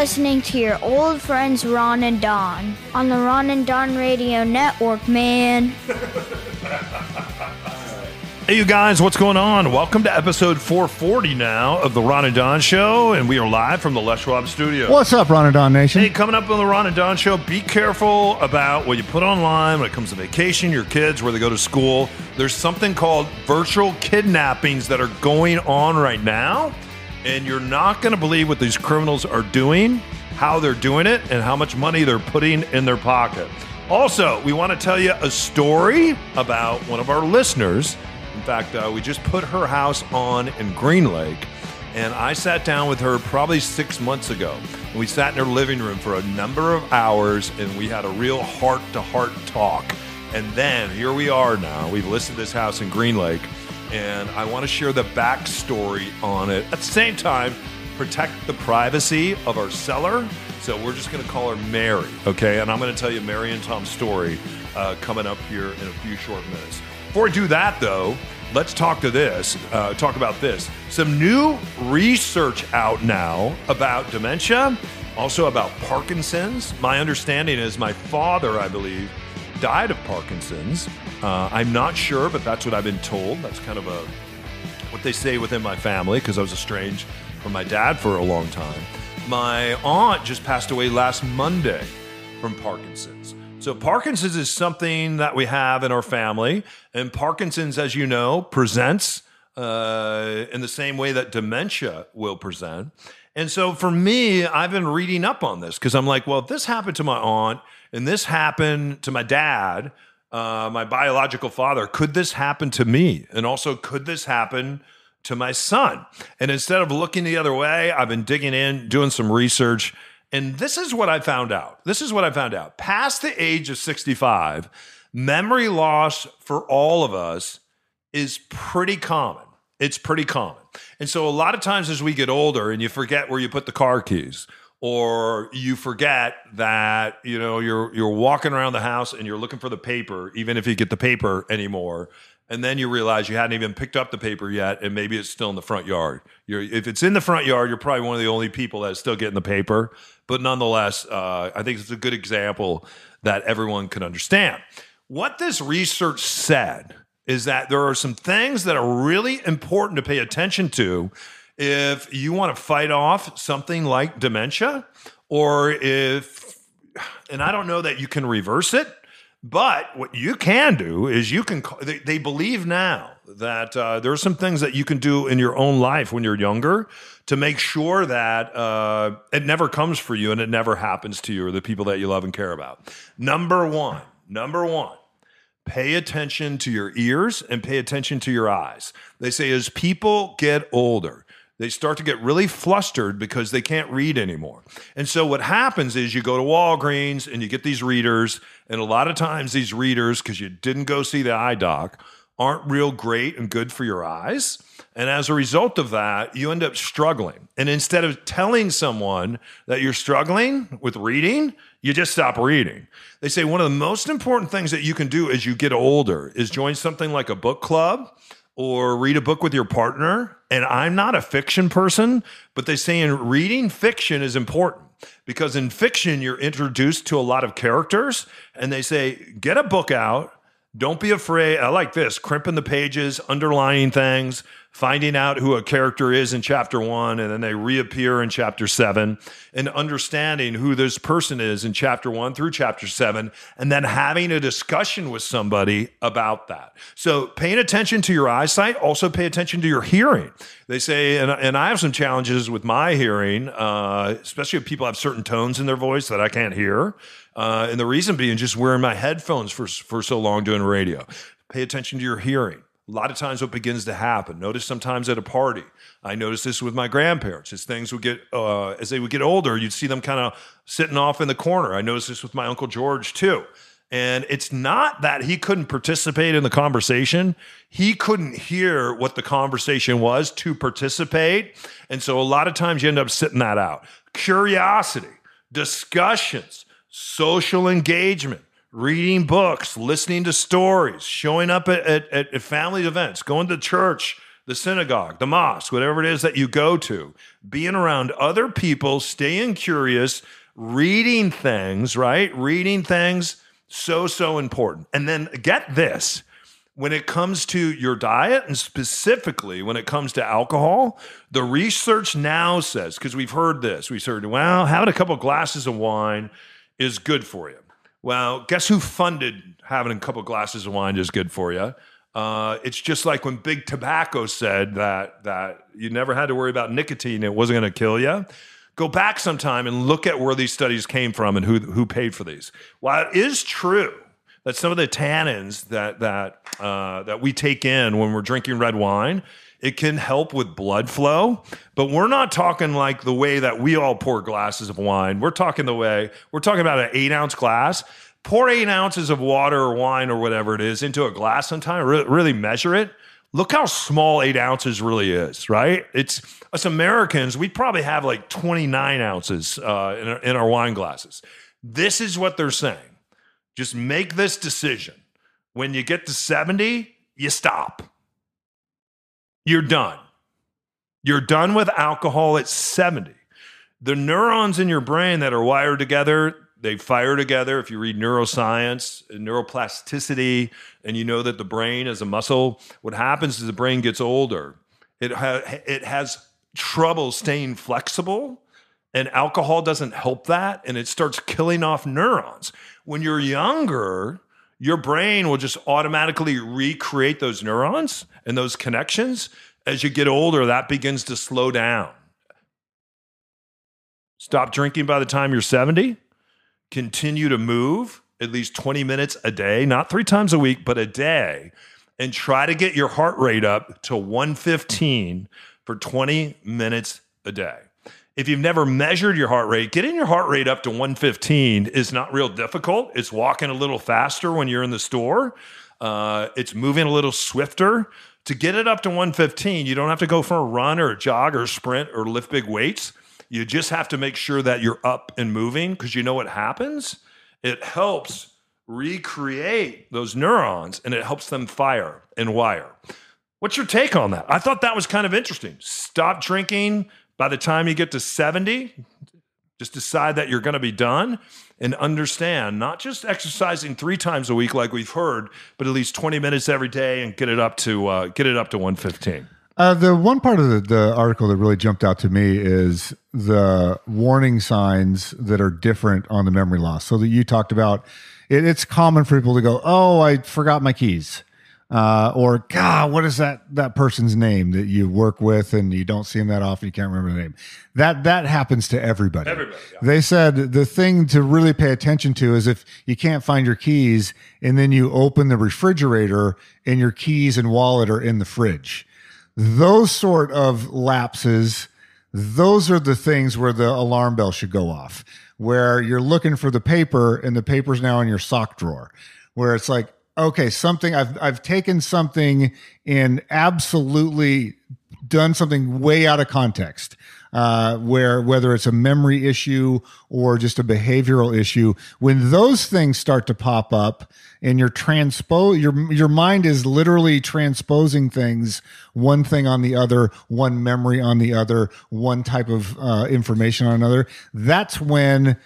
listening to your old friends Ron and Don on the Ron and Don Radio Network, man. Hey, you guys, what's going on? Welcome to episode 440 now of the Ron and Don Show, and we are live from the Les Schwab studio. What's up, Ron and Don Nation? Hey, coming up on the Ron and Don Show, be careful about what you put online when it comes to vacation, your kids, where they go to school. There's something called virtual kidnappings that are going on right now, and you're not going to believe what these criminals are doing, how they're doing it, and how much money they're putting in their pocket. Also, we want to tell you a story about one of our listeners. In fact, uh, we just put her house on in Green Lake, and I sat down with her probably six months ago. We sat in her living room for a number of hours, and we had a real heart to heart talk. And then here we are now. We've listed this house in Green Lake, and I want to share the backstory on it. At the same time, protect the privacy of our seller. So we're just going to call her Mary, okay? And I'm going to tell you Mary and Tom's story uh, coming up here in a few short minutes. Before we do that, though, let's talk to this. Uh, talk about this. Some new research out now about dementia, also about Parkinson's. My understanding is my father, I believe, died of Parkinson's. Uh, I'm not sure, but that's what I've been told. That's kind of a what they say within my family because I was estranged from my dad for a long time. My aunt just passed away last Monday from Parkinson's. So, Parkinson's is something that we have in our family, and Parkinson's, as you know, presents uh, in the same way that dementia will present. And so, for me, I've been reading up on this because I'm like, well, if this happened to my aunt and this happened to my dad, uh, my biological father, could this happen to me? And also, could this happen to my son? And instead of looking the other way, I've been digging in, doing some research. And this is what I found out. This is what I found out. Past the age of 65, memory loss for all of us is pretty common. It's pretty common. And so a lot of times as we get older and you forget where you put the car keys or you forget that, you know, you're you're walking around the house and you're looking for the paper even if you get the paper anymore. And then you realize you hadn't even picked up the paper yet and maybe it's still in the front yard. You're, if it's in the front yard you're probably one of the only people that's still getting the paper. But nonetheless uh, i think it's a good example that everyone can understand. What this research said is that there are some things that are really important to pay attention to if you want to fight off something like dementia or if and i don't know that you can reverse it but what you can do is you can, they, they believe now that uh, there are some things that you can do in your own life when you're younger to make sure that uh, it never comes for you and it never happens to you or the people that you love and care about. Number one, number one, pay attention to your ears and pay attention to your eyes. They say as people get older, they start to get really flustered because they can't read anymore. And so what happens is you go to Walgreens and you get these readers, and a lot of times these readers, because you didn't go see the eye doc, aren't real great and good for your eyes. And as a result of that, you end up struggling. And instead of telling someone that you're struggling with reading, you just stop reading. They say one of the most important things that you can do as you get older is join something like a book club or read a book with your partner. And I'm not a fiction person, but they say in reading fiction is important because in fiction, you're introduced to a lot of characters. And they say, get a book out. Don't be afraid. I like this crimping the pages, underlining things, finding out who a character is in chapter one, and then they reappear in chapter seven, and understanding who this person is in chapter one through chapter seven, and then having a discussion with somebody about that. So, paying attention to your eyesight, also pay attention to your hearing. They say, and, and I have some challenges with my hearing, uh, especially if people have certain tones in their voice that I can't hear. Uh, and the reason being just wearing my headphones for, for so long doing radio. Pay attention to your hearing A lot of times, what begins to happen. Notice sometimes at a party. I noticed this with my grandparents. As things would get, uh, as they would get older, you'd see them kind of sitting off in the corner. I noticed this with my uncle George too. And it's not that he couldn't participate in the conversation. He couldn't hear what the conversation was to participate. And so a lot of times you end up sitting that out. Curiosity, discussions, social engagement, reading books, listening to stories, showing up at, at, at family events, going to church, the synagogue, the mosque, whatever it is that you go to, being around other people, staying curious, reading things, right? Reading things, so, so important. And then get this when it comes to your diet and specifically when it comes to alcohol, the research now says, because we've heard this, we've heard, well, having a couple glasses of wine is good for you. Well, guess who funded having a couple glasses of wine is good for you? Uh, it's just like when Big Tobacco said that that you never had to worry about nicotine; it wasn't going to kill you. Go back sometime and look at where these studies came from and who who paid for these. While it is true that some of the tannins that that uh, that we take in when we're drinking red wine it can help with blood flow, but we're not talking like the way that we all pour glasses of wine. We're talking the way we're talking about an eight ounce glass. Pour eight ounces of water or wine or whatever it is into a glass sometime, re- really measure it. Look how small eight ounces really is, right? It's us Americans, we probably have like 29 ounces uh, in, our, in our wine glasses. This is what they're saying. Just make this decision. When you get to 70, you stop you're done. You're done with alcohol at 70. The neurons in your brain that are wired together, they fire together. If you read neuroscience and neuroplasticity, and you know that the brain is a muscle, what happens is the brain gets older. It, ha- it has trouble staying flexible, and alcohol doesn't help that, and it starts killing off neurons. When you're younger, your brain will just automatically recreate those neurons and those connections. As you get older, that begins to slow down. Stop drinking by the time you're 70. Continue to move at least 20 minutes a day, not three times a week, but a day. And try to get your heart rate up to 115 for 20 minutes a day if you've never measured your heart rate, getting your heart rate up to 115 is not real difficult. It's walking a little faster when you're in the store. Uh, it's moving a little swifter. To get it up to 115, you don't have to go for a run or a jog or a sprint or lift big weights. You just have to make sure that you're up and moving because you know what happens? It helps recreate those neurons and it helps them fire and wire. What's your take on that? I thought that was kind of interesting. Stop drinking, by the time you get to 70, just decide that you're going to be done and understand not just exercising three times a week like we've heard, but at least 20 minutes every day and get it up to uh, get it up to 115. Uh, the one part of the, the article that really jumped out to me is the warning signs that are different on the memory loss. So that you talked about, it, it's common for people to go, "Oh, I forgot my keys." Uh, or God, what is that that person's name that you work with and you don't see him that often? You can't remember the name. That that happens to everybody. Everybody. Yeah. They said the thing to really pay attention to is if you can't find your keys and then you open the refrigerator and your keys and wallet are in the fridge. Those sort of lapses, those are the things where the alarm bell should go off. Where you're looking for the paper and the paper's now in your sock drawer. Where it's like, okay, something I've I've taken something and absolutely done something way out of context. Uh, where whether it's a memory issue or just a behavioral issue, when those things start to pop up and you're your your mind is literally transposing things one thing on the other, one memory on the other, one type of uh, information on another. That's when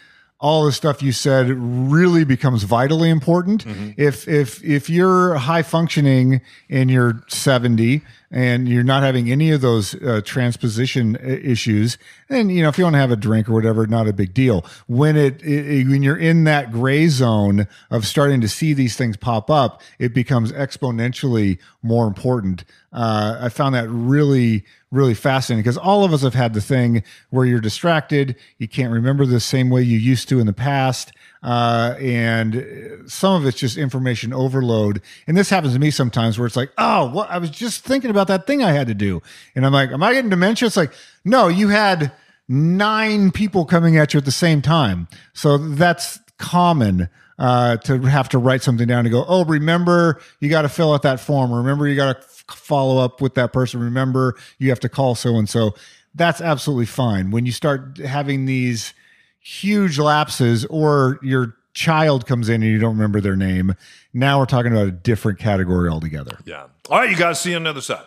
all the stuff you said really becomes vitally important. Mm-hmm. If if if you're high functioning in you're 70 and you're not having any of those uh, transposition uh, issues, And you know if you want to have a drink or whatever, not a big deal. When it, it when you're in that gray zone of starting to see these things pop up, it becomes exponentially more important. Uh, I found that really really fascinating because all of us have had the thing where you're distracted, you can't remember the same way you used to in the past. Uh, and some of it's just information overload. And this happens to me sometimes where it's like, oh, what? I was just thinking about that thing I had to do, and I'm like, am I getting dementia? It's like, no, you had nine people coming at you at the same time, so that's common uh, to have to write something down and go, oh, remember you got to fill out that form. Remember you got to f- follow up with that person. Remember you have to call so and so. That's absolutely fine. When you start having these huge lapses or your child comes in and you don't remember their name, now we're talking about a different category altogether. Yeah. All right, you guys see you on the other side.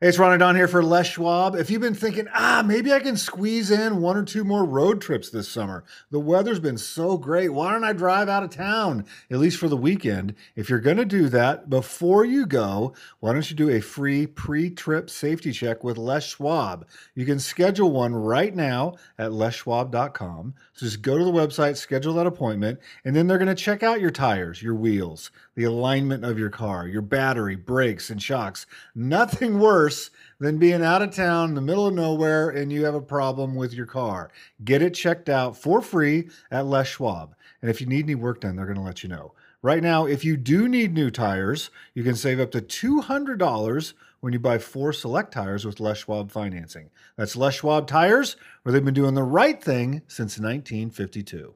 Hey, it's Ron Don here for Les Schwab. If you've been thinking, ah, maybe I can squeeze in one or two more road trips this summer. The weather's been so great. Why don't I drive out of town, at least for the weekend? If you're going to do that, before you go, why don't you do a free pre trip safety check with Les Schwab? You can schedule one right now at leschwab.com. So just go to the website, schedule that appointment, and then they're going to check out your tires, your wheels, the alignment of your car, your battery, brakes, and shocks. Nothing worse than being out of town in the middle of nowhere and you have a problem with your car. Get it checked out for free at Les Schwab. And if you need any work done, they're going to let you know. Right now, if you do need new tires, you can save up to $200 when you buy four select tires with Les Schwab financing. That's Les Schwab Tires, where they've been doing the right thing since 1952.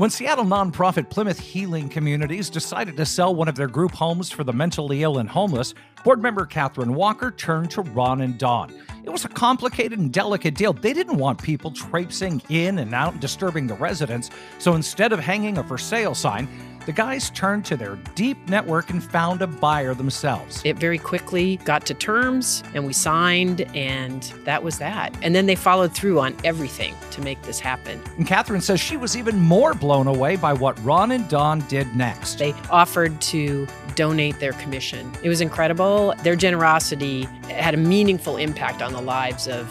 When Seattle nonprofit Plymouth Healing Communities decided to sell one of their group homes for the mentally ill and homeless, board member Catherine Walker turned to Ron and Don. It was a complicated and delicate deal. They didn't want people traipsing in and out and disturbing the residents, so instead of hanging a for sale sign, the guys turned to their deep network and found a buyer themselves. It very quickly got to terms and we signed, and that was that. And then they followed through on everything to make this happen. And Catherine says she was even more blown away by what Ron and Don did next. They offered to donate their commission. It was incredible. Their generosity had a meaningful impact on the lives of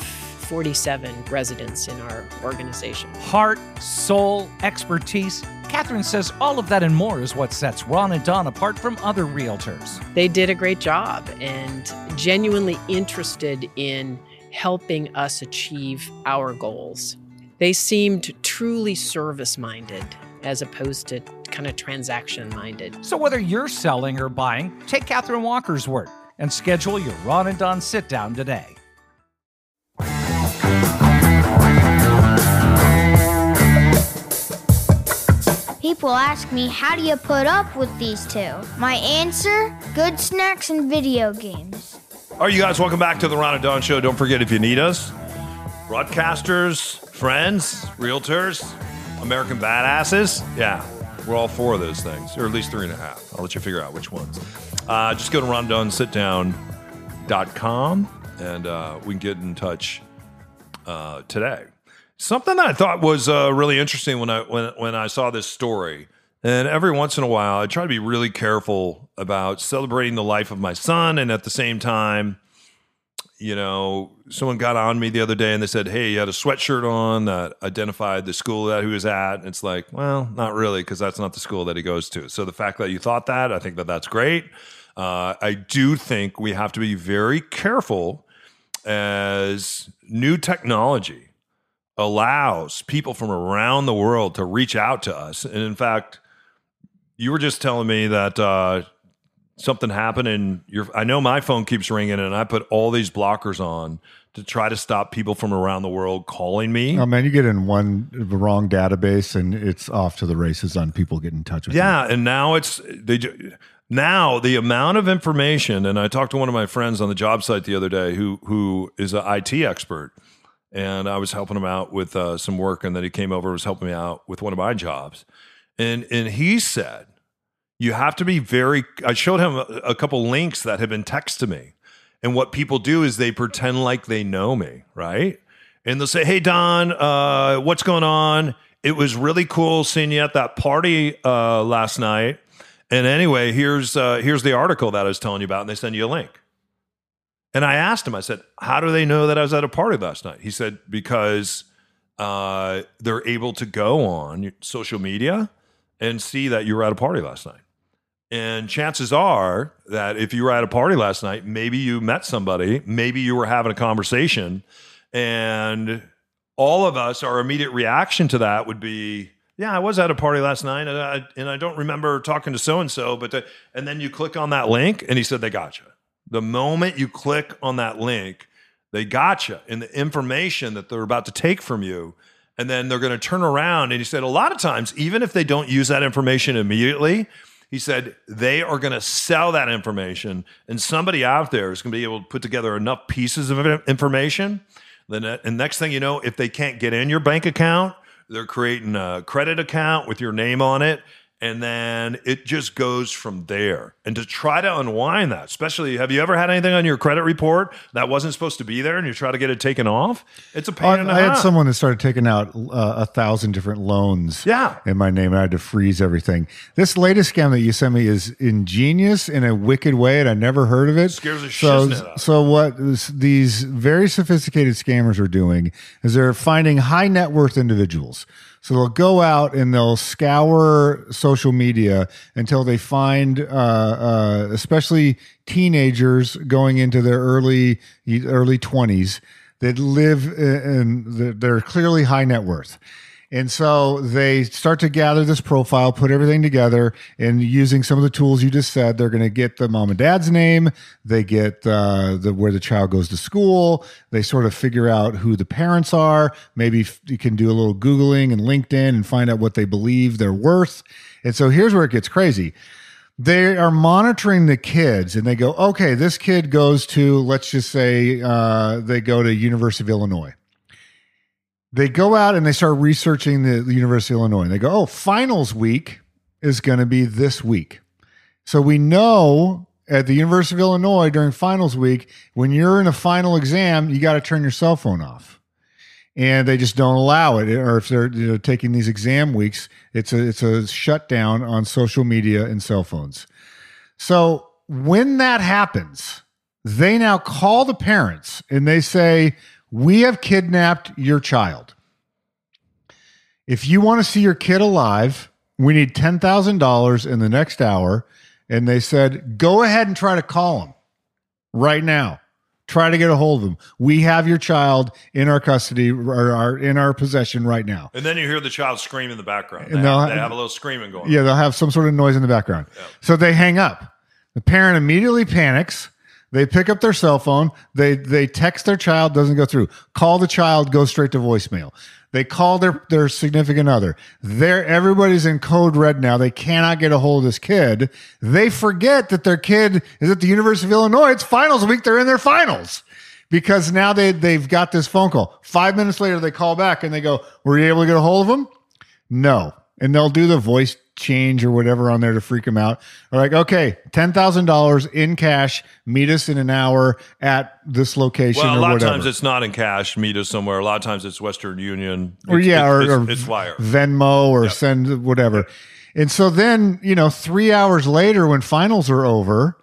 47 residents in our organization. Heart, soul, expertise. Catherine says all of that and more is what sets Ron and Don apart from other realtors. They did a great job and genuinely interested in helping us achieve our goals. They seemed truly service minded as opposed to kind of transaction minded. So whether you're selling or buying, take Catherine Walker's word and schedule your Ron and Don sit down today. People ask me, how do you put up with these two? My answer good snacks and video games. All right, you guys, welcome back to the Ron and Don Show. Don't forget if you need us, broadcasters, friends, realtors, American badasses. Yeah, we're all four of those things, or at least three and a half. I'll let you figure out which ones. Uh, just go to rondonsitdown.com and uh, we can get in touch uh, today. Something that I thought was uh, really interesting when I when when I saw this story, and every once in a while I try to be really careful about celebrating the life of my son, and at the same time, you know, someone got on me the other day and they said, "Hey, you had a sweatshirt on that identified the school that he was at." And it's like, well, not really, because that's not the school that he goes to. So the fact that you thought that, I think that that's great. Uh, I do think we have to be very careful as new technology allows people from around the world to reach out to us. And in fact, you were just telling me that uh, something happened and your I know my phone keeps ringing and I put all these blockers on to try to stop people from around the world calling me. Oh man, you get in one the wrong database and it's off to the races on people getting in touch with you. Yeah, and now it's they now the amount of information and I talked to one of my friends on the job site the other day who who is an IT expert and I was helping him out with uh, some work and then he came over and was helping me out with one of my jobs. And and he said you have to be very I showed him a, a couple links that had been texted to me. And what people do is they pretend like they know me, right? And they'll say, "Hey Don, uh, what's going on? It was really cool seeing you at that party uh, last night." And anyway, here's uh, here's the article that I was telling you about, and they send you a link. And I asked him, I said, "How do they know that I was at a party last night?" He said, "Because uh, they're able to go on social media and see that you were at a party last night." And chances are that if you were at a party last night, maybe you met somebody, maybe you were having a conversation, and all of us, our immediate reaction to that would be, yeah, I was at a party last night, and I, and I don't remember talking to so and so. But the, and then you click on that link, and he said they got you. The moment you click on that link, they got you, and the information that they're about to take from you, and then they're going to turn around. And he said a lot of times, even if they don't use that information immediately, he said they are going to sell that information, and somebody out there is going to be able to put together enough pieces of information. Then, and next thing you know, if they can't get in your bank account, they're creating a credit account with your name on it, and then it just goes from there. And to try to unwind that, especially, have you ever had anything on your credit report that wasn't supposed to be there, and you try to get it taken off? It's a pain I, in the I had someone that started taking out uh, a thousand different loans Yeah. in my name, and I had to freeze everything. This latest scam that you sent me is ingenious in a wicked way, and I never heard of it. Scares the so, shiznit out so what these very sophisticated scammers are doing is they're finding high net worth individuals. So they'll go out and they'll scour social media until they find, uh, uh, especially teenagers going into their early early twenties that live in they're clearly high net worth. And so they start to gather this profile, put everything together, and using some of the tools you just said, they're going to get the mom and dad's name. They get uh, the where the child goes to school. They sort of figure out who the parents are. Maybe you can do a little googling and LinkedIn and find out what they believe they're worth. And so here's where it gets crazy they are monitoring the kids and they go okay this kid goes to let's just say uh, they go to university of illinois they go out and they start researching the, university of illinois and they go oh finals week is going to be this week so we know at the university of illinois during finals week when you're in a final exam you got to turn your cell phone off and they just don't allow it. Or if they're you know, taking these exam weeks, it's a it's a shutdown on social media and cell phones. So when that happens, they now call the parents and they say, "We have kidnapped your child. If you want to see your kid alive, we need ten thousand dollars in the next hour." And they said, "Go ahead and try to call him right now." try to get a hold of him. We have your child in our custody or our, in our possession right now. And then you hear the child scream in the background. They, And they'll have, they have a little screaming going. Yeah, they'll have some sort of noise in the background. So they hang up. The parent immediately panics. They pick up their cell phone. They they text their child, doesn't go through. Call the child, goes straight to voicemail. They call their their significant other. They're everybody's in code red now. They cannot get a hold of this kid. They forget that their kid is at the University of Illinois. It's finals week. They're in their finals because now they they've got this phone call. Five minutes later, they call back and they go, "Were you able to get a hold of them?" No. And they'll do the voice change or whatever on there to freak them out. They're like, okay, $10,000 in cash. Meet us in an hour at this location Well, a or lot whatever. of times it's not in cash. Meet us somewhere. A lot of times it's Western Union. or yeah, it's, or, it's, or it's wire. Venmo or send whatever. And so then, you know, three hours later when finals are over,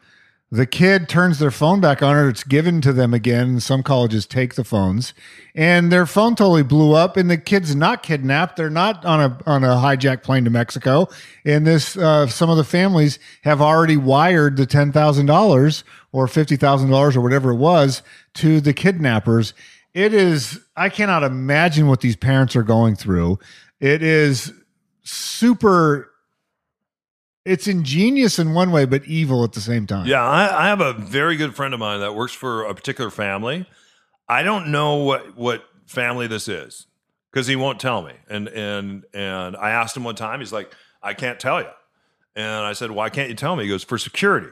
the kid turns their phone back on or it's given to them again. Some colleges take the phones and their phone totally blew up and the kid's not kidnapped. They're not on a, on a hijack plane to Mexico. And this, uh, some of the families have already wired the $10,000 or $50,000 or whatever it was to the kidnappers. It is, I cannot imagine what these parents are going through. It is super, it's ingenious in one way, but evil at the same time. Yeah, I, I have a very good friend of mine that works for a particular family. I don't know what what family this is because he won't tell me. And and and I asked him one time. He's like, I can't tell you. And I said, Why can't you tell me? He goes, For security.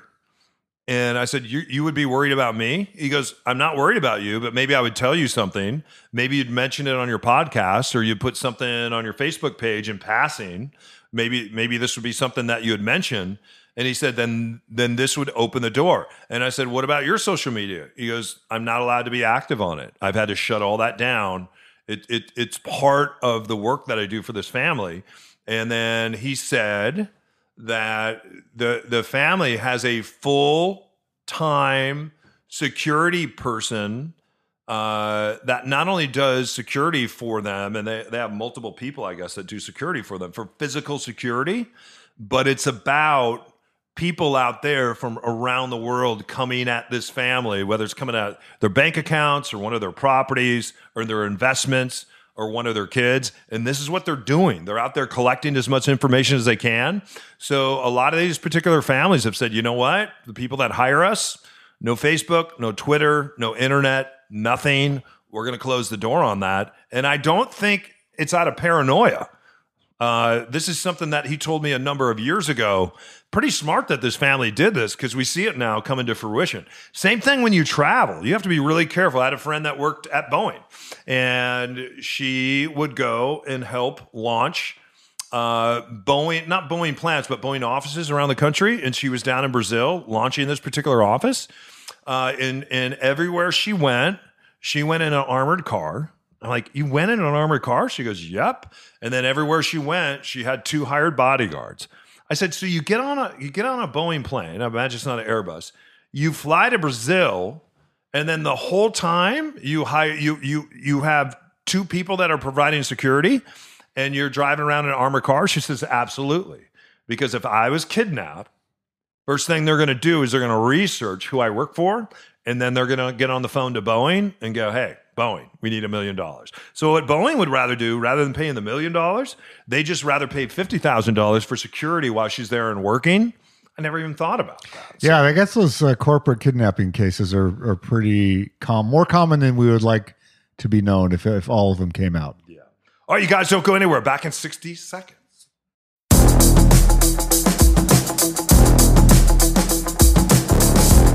And I said, you, you would be worried about me? He goes, I'm not worried about you, but maybe I would tell you something. Maybe you'd mention it on your podcast or you'd put something on your Facebook page in passing. Maybe maybe this would be something that you would mention. And he said, then then this would open the door. And I said, What about your social media? He goes, I'm not allowed to be active on it. I've had to shut all that down. It, it it's part of the work that I do for this family. And then he said, that the the family has a full time security person uh, that not only does security for them, and they, they have multiple people, I guess, that do security for them for physical security, but it's about people out there from around the world coming at this family, whether it's coming at their bank accounts or one of their properties or their investments or one of their kids. And this is what they're doing. They're out there collecting as much information as they can. So a lot of these particular families have said, you know what? The people that hire us, no Facebook, no Twitter, no internet, nothing. We're going to close the door on that. And I don't think it's out of paranoia. Uh, this is something that he told me a number of years ago. Pretty smart that this family did this because we see it now coming to fruition. Same thing when you travel. You have to be really careful. I had a friend that worked at Boeing, and she would go and help launch uh, Boeing, not Boeing plants, but Boeing offices around the country. And she was down in Brazil launching this particular office. Uh, and, and everywhere she went, she went in an armored car. I'm like, you went in an armored car? She goes, yep. And then everywhere she went, she had two hired bodyguards. I said, so you get on a you get on a Boeing plane. I imagine it's not an Airbus. You fly to Brazil, and then the whole time you hire you you you have two people that are providing security, and you're driving around in an armored car. She says, absolutely. Because if I was kidnapped, first thing they're going to do is they're going to research who I work for, and then they're going to get on the phone to Boeing and go, hey, Boeing, we need a million dollars. So what Boeing would rather do, rather than paying the million dollars, they just rather pay fifty thousand dollars for security while she's there and working. I never even thought about that. So- Yeah, I guess those uh, corporate kidnapping cases are, are pretty com more common than we would like to be known if, if all of them came out. Yeah. All right, you guys don't go anywhere. Back in sixty seconds.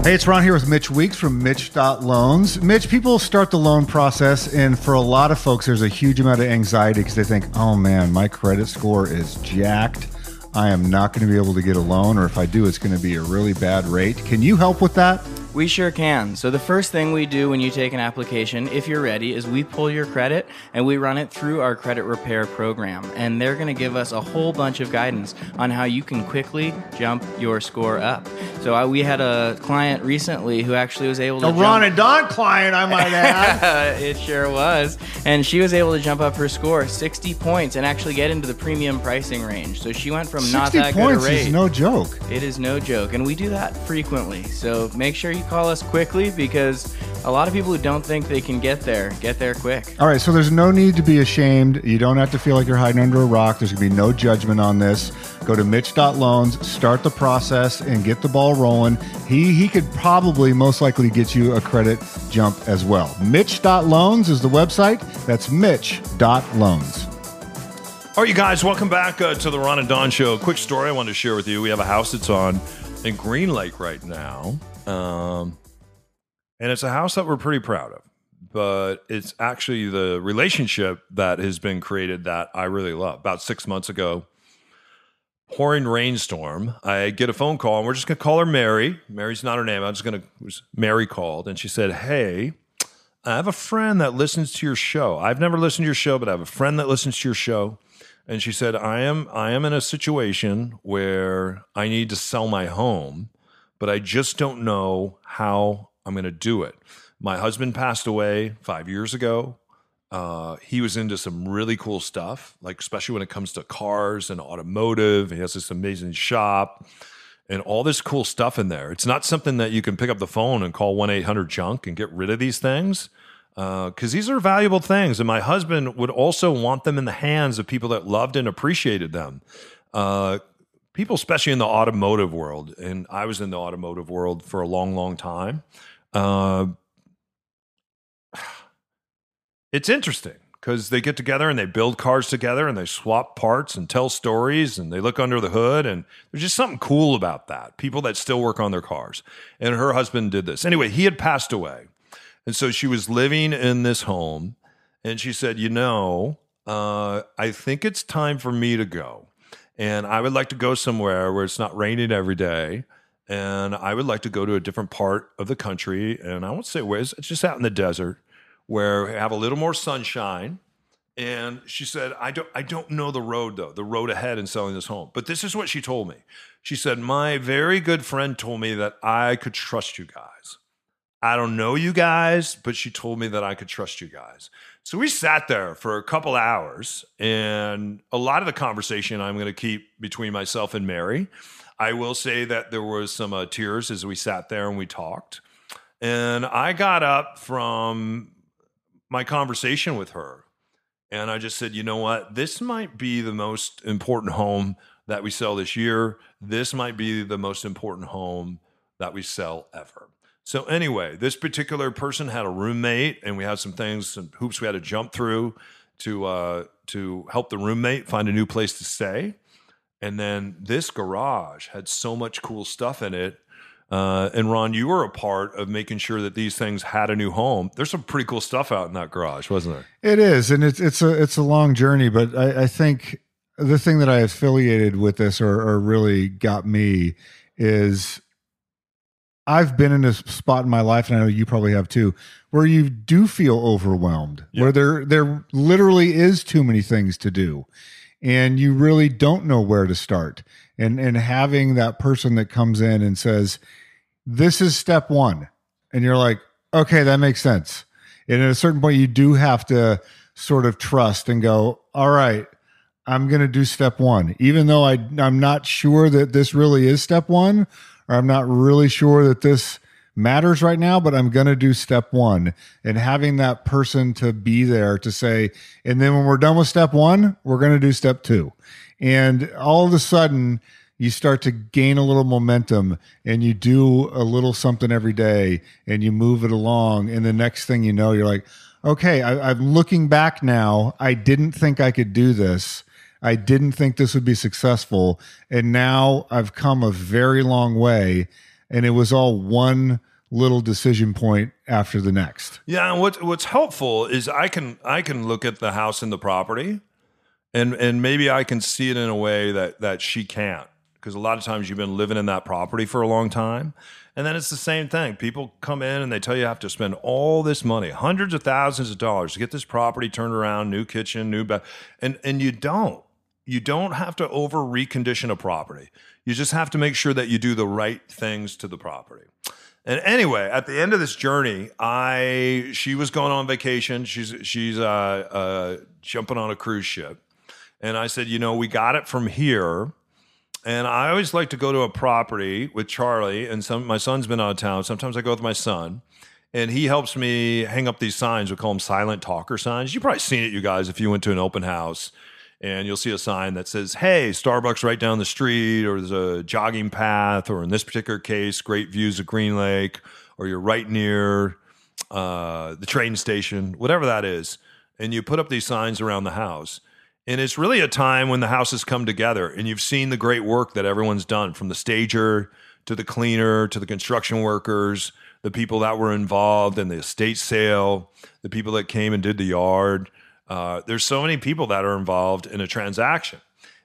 Hey, it's Ron here with Mitch Weeks from Mitch.loans. Mitch, people start the loan process, and for a lot of folks, there's a huge amount of anxiety because they think, oh man, my credit score is jacked. I am not going to be able to get a loan, or if I do, it's going to be a really bad rate. Can you help with that? We sure can. So, the first thing we do when you take an application, if you're ready, is we pull your credit and we run it through our credit repair program. And they're going to give us a whole bunch of guidance on how you can quickly jump your score up. So, uh, we had a client recently who actually was able to. A jump- Ron and Don client, I might add. it sure was. And she was able to jump up her score 60 points and actually get into the premium pricing range. So, she went from not 60 that good a points is no joke. It is no joke, and we do that frequently. So make sure you call us quickly because a lot of people who don't think they can get there get there quick. All right, so there's no need to be ashamed. You don't have to feel like you're hiding under a rock. There's going to be no judgment on this. Go to Mitch.loans, start the process, and get the ball rolling. He he could probably most likely get you a credit jump as well. Mitch.loans is the website. That's Mitch.loans. All right, you guys, welcome back uh, to the Ron and Don Show. Quick story I wanted to share with you. We have a house that's on in Green Lake right now, um, and it's a house that we're pretty proud of. But it's actually the relationship that has been created that I really love. About six months ago, pouring rainstorm, I get a phone call, and we're just going to call her Mary. Mary's not her name. I'm just going to. Mary called, and she said, "Hey." I have a friend that listens to your show. I've never listened to your show, but I have a friend that listens to your show. And she said, I am I am in a situation where I need to sell my home, but I just don't know how I'm going to do it. My husband passed away five years ago. Uh, he was into some really cool stuff, like especially when it comes to cars and automotive. He has this amazing shop and all this cool stuff in there. It's not something that you can pick up the phone and call 1 800 junk and get rid of these things because these are valuable things. And my husband would also want them in the hands of people that loved and appreciated them. Uh, people, especially in the automotive world, and I was in the automotive world for a long, long time. Uh, it's interesting because they get together and they build cars together and they swap parts and tell stories and they look under the hood and there's just something cool about that. People that still work on their cars. And her husband did this. Anyway, he had passed away. And so she was living in this home and she said, You know, uh, I think it's time for me to go. And I would like to go somewhere where it's not raining every day. And I would like to go to a different part of the country. And I won't say where, it's just out in the desert where we have a little more sunshine. And she said, I don't, I don't know the road though, the road ahead in selling this home. But this is what she told me. She said, My very good friend told me that I could trust you guys. I don't know you guys, but she told me that I could trust you guys. So we sat there for a couple hours, and a lot of the conversation I'm going to keep between myself and Mary. I will say that there was some uh, tears as we sat there and we talked. And I got up from my conversation with her And I just said, you know what? This might be the most important home that we sell this year. This might be the most important home that we sell ever. So, anyway, this particular person had a roommate, and we had some things, some hoops we had to jump through to, uh, to help the roommate find a new place to stay. And then this garage had so much cool stuff in it. Uh, and Ron, you were a part of making sure that these things had a new home. There's some pretty cool stuff out in that garage, wasn't there? It is, and it's it's a it's a long journey, but I, I think the thing that I affiliated with this or, or really got me is I've been in a spot in my life, and I know you probably have too, where you do feel overwhelmed, Yeah. where there there literally is too many things to do, and you really don't know where to start. And and having that person that comes in and says, "This is step one," and you're like, "Okay, that makes sense." And at a certain point, you do have to sort of trust and go, "All right." I'm going to do step one, even though I, I'm not sure that this really is step one, or I'm not really sure that this matters right now, but I'm going to do step one. And having that person to be there to say, and then when we're done with step one, we're going to do step two. And all of a sudden, you start to gain a little momentum and you do a little something every day and you move it along. And the next thing you know, you're like, okay, I, I'm looking back now. I didn't think I could do this. I didn't think this would be successful. And now I've come a very long way. And it was all one little decision point after the next. Yeah, and what's what's helpful is I can I can look at the house and the property, and and maybe I can see it in a way that that she can't because a lot of times you've been living in that property for a long time, and then it's the same thing. People come in and they tell you you have to spend all this money, hundreds of thousands of dollars, to get this property turned around, new kitchen, new bath, and and you don't. You don't have to over recondition a property. You just have to make sure that you do the right things to the property. And anyway, at the end of this journey, I she was going on vacation. She's she's uh, uh, jumping on a cruise ship, and I said, you know, we got it from here. And I always like to go to a property with Charlie, and some my son's been out of town. Sometimes I go with my son, and he helps me hang up these signs. We call them silent talker signs. You've probably seen it, you guys, if you went to an open house and you'll see a sign that says, Hey, Starbucks right down the street, or there's a jogging path, or in this particular case, great views of Green Lake, or you're right near uh, the train station, whatever that is. And you put up these signs around the house. And it's really a time when the houses come together and you've seen the great work that everyone's done from the stager to the cleaner to the construction workers, the people that were involved in the estate sale, the people that came and did the yard. Uh, there's so many people that are involved in a transaction.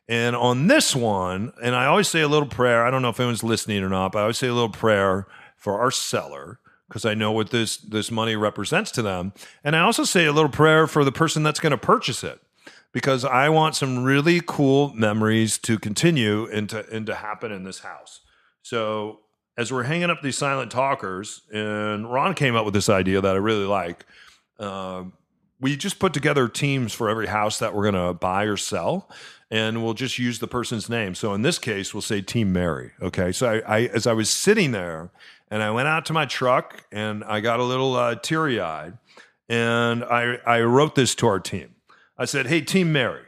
And on this one, and I always say a little prayer. I don't know if anyone's listening or not, but I always say a little prayer for our seller because I know what this this money represents to them. And I also say a little prayer for the person that's going to purchase it because I want some really cool memories to continue and to, and to happen in this house. So as we're hanging up these silent talkers, and Ron came up with this idea that I really like. Um, we just put together teams for every house that we're going to buy or sell, and we'll just use the person's name. So in this case, we'll say Team Mary. Okay. So I, I as I was sitting there, and I went out to my truck, and I got a little uh, teary eyed, and I I wrote this to our team. I said, "Hey, Team Mary."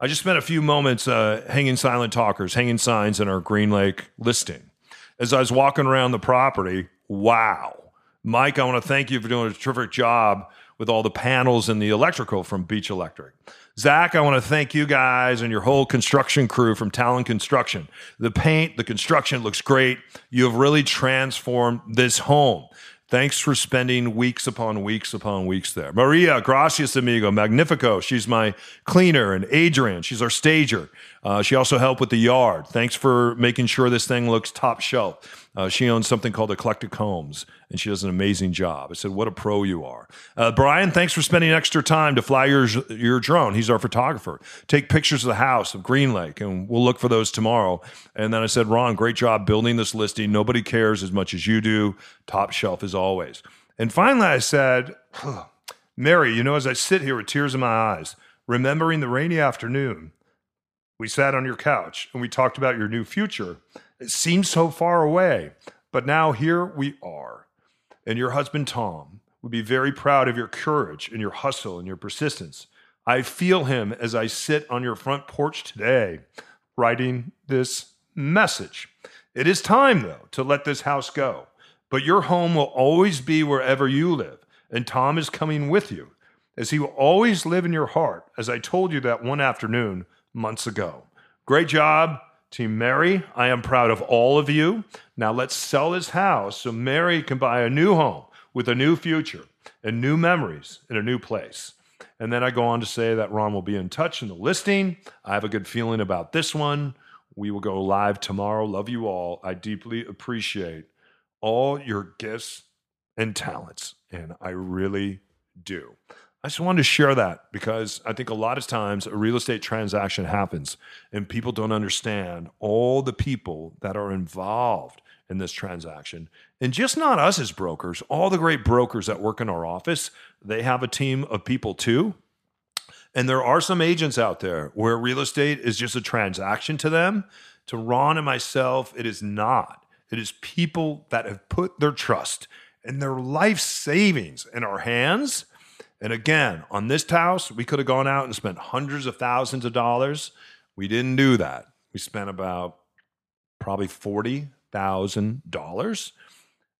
I just spent a few moments uh, hanging silent talkers, hanging signs in our Green Lake listing. As I was walking around the property, wow. Mike, I want to thank you for doing a terrific job with all the panels and the electrical from Beach Electric. Zach, I want to thank you guys and your whole construction crew from Talon Construction. The paint, the construction looks great. You have really transformed this home. Thanks for spending weeks upon weeks upon weeks there. Maria, gracias, amigo. Magnifico. She's my cleaner. And Adrian, she's our stager. Uh, she also helped with the yard. Thanks for making sure this thing looks top shelf. Uh, she owns something called Eclectic Homes, and she does an amazing job. I said, What a pro you are. Uh, Brian, thanks for spending extra time to fly your, your drone. He's our photographer. Take pictures of the house of Green Lake, and we'll look for those tomorrow. And then I said, Ron, great job building this listing. Nobody cares as much as you do. Top shelf as always. And finally, I said, Mary, you know, as I sit here with tears in my eyes, remembering the rainy afternoon, we sat on your couch and we talked about your new future. It seems so far away, but now here we are. And your husband, Tom, would be very proud of your courage and your hustle and your persistence. I feel him as I sit on your front porch today writing this message. It is time, though, to let this house go. But your home will always be wherever you live, and Tom is coming with you, as he will always live in your heart, as I told you that one afternoon months ago. Great job, Team Mary. I am proud of all of you. Now let's sell this house so Mary can buy a new home with a new future and new memories in a new place. And then I go on to say that Ron will be in touch in the listing. I have a good feeling about this one. We will go live tomorrow. Love you all. I deeply appreciate all your gifts and talents, and I really do. I just wanted to share that because I think a lot of times a real estate transaction happens and people don't understand all the people that are involved in this transaction. And just not us as brokers, all the great brokers that work in our office, they have a team of people too. And there are some agents out there where real estate is just a transaction to them. To Ron and myself, it is not. It is people that have put their trust and their life savings in our hands. And again, on this house, we could have gone out and spent hundreds of thousands of dollars. We didn't do that. We spent about probably $40,000.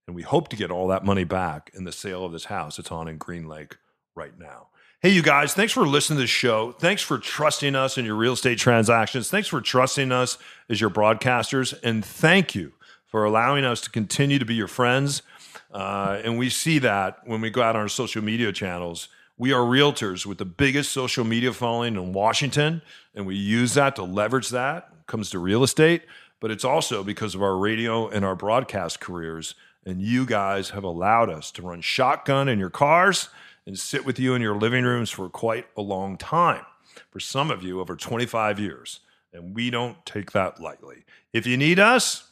And we hope to get all that money back in the sale of this house. It's on in Green Lake right now. Hey, you guys, thanks for listening to the show. Thanks for trusting us in your real estate transactions. Thanks for trusting us as your broadcasters. And thank you for allowing us to continue to be your friends. Uh, and we see that when we go out on our social media channels. We are realtors with the biggest social media following in Washington, and we use that to leverage that. It comes to real estate, but it's also because of our radio and our broadcast careers. And you guys have allowed us to run shotgun in your cars and sit with you in your living rooms for quite a long time. For some of you, over 25 years. And we don't take that lightly. If you need us,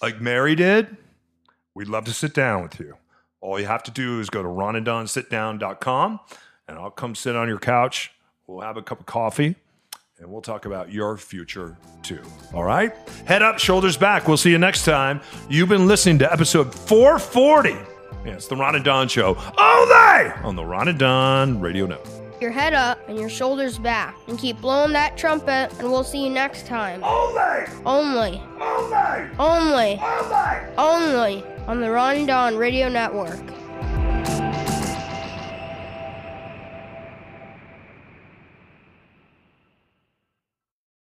like Mary did, we'd love to sit down with you. All you have to do is go to ronanddonsitdown.com and I'll come sit on your couch. We'll have a cup of coffee and we'll talk about your future too. All right? Head up, shoulders back. We'll see you next time. You've been listening to episode 440. Yeah, it's the Ron and Don Show. Oh, they! On the Ron and Don Radio Network. Your head up and your shoulders back, and keep blowing that trumpet, and we'll see you next time. Only! Only, Only! only, Only! only on the Ron and Don Radio Network.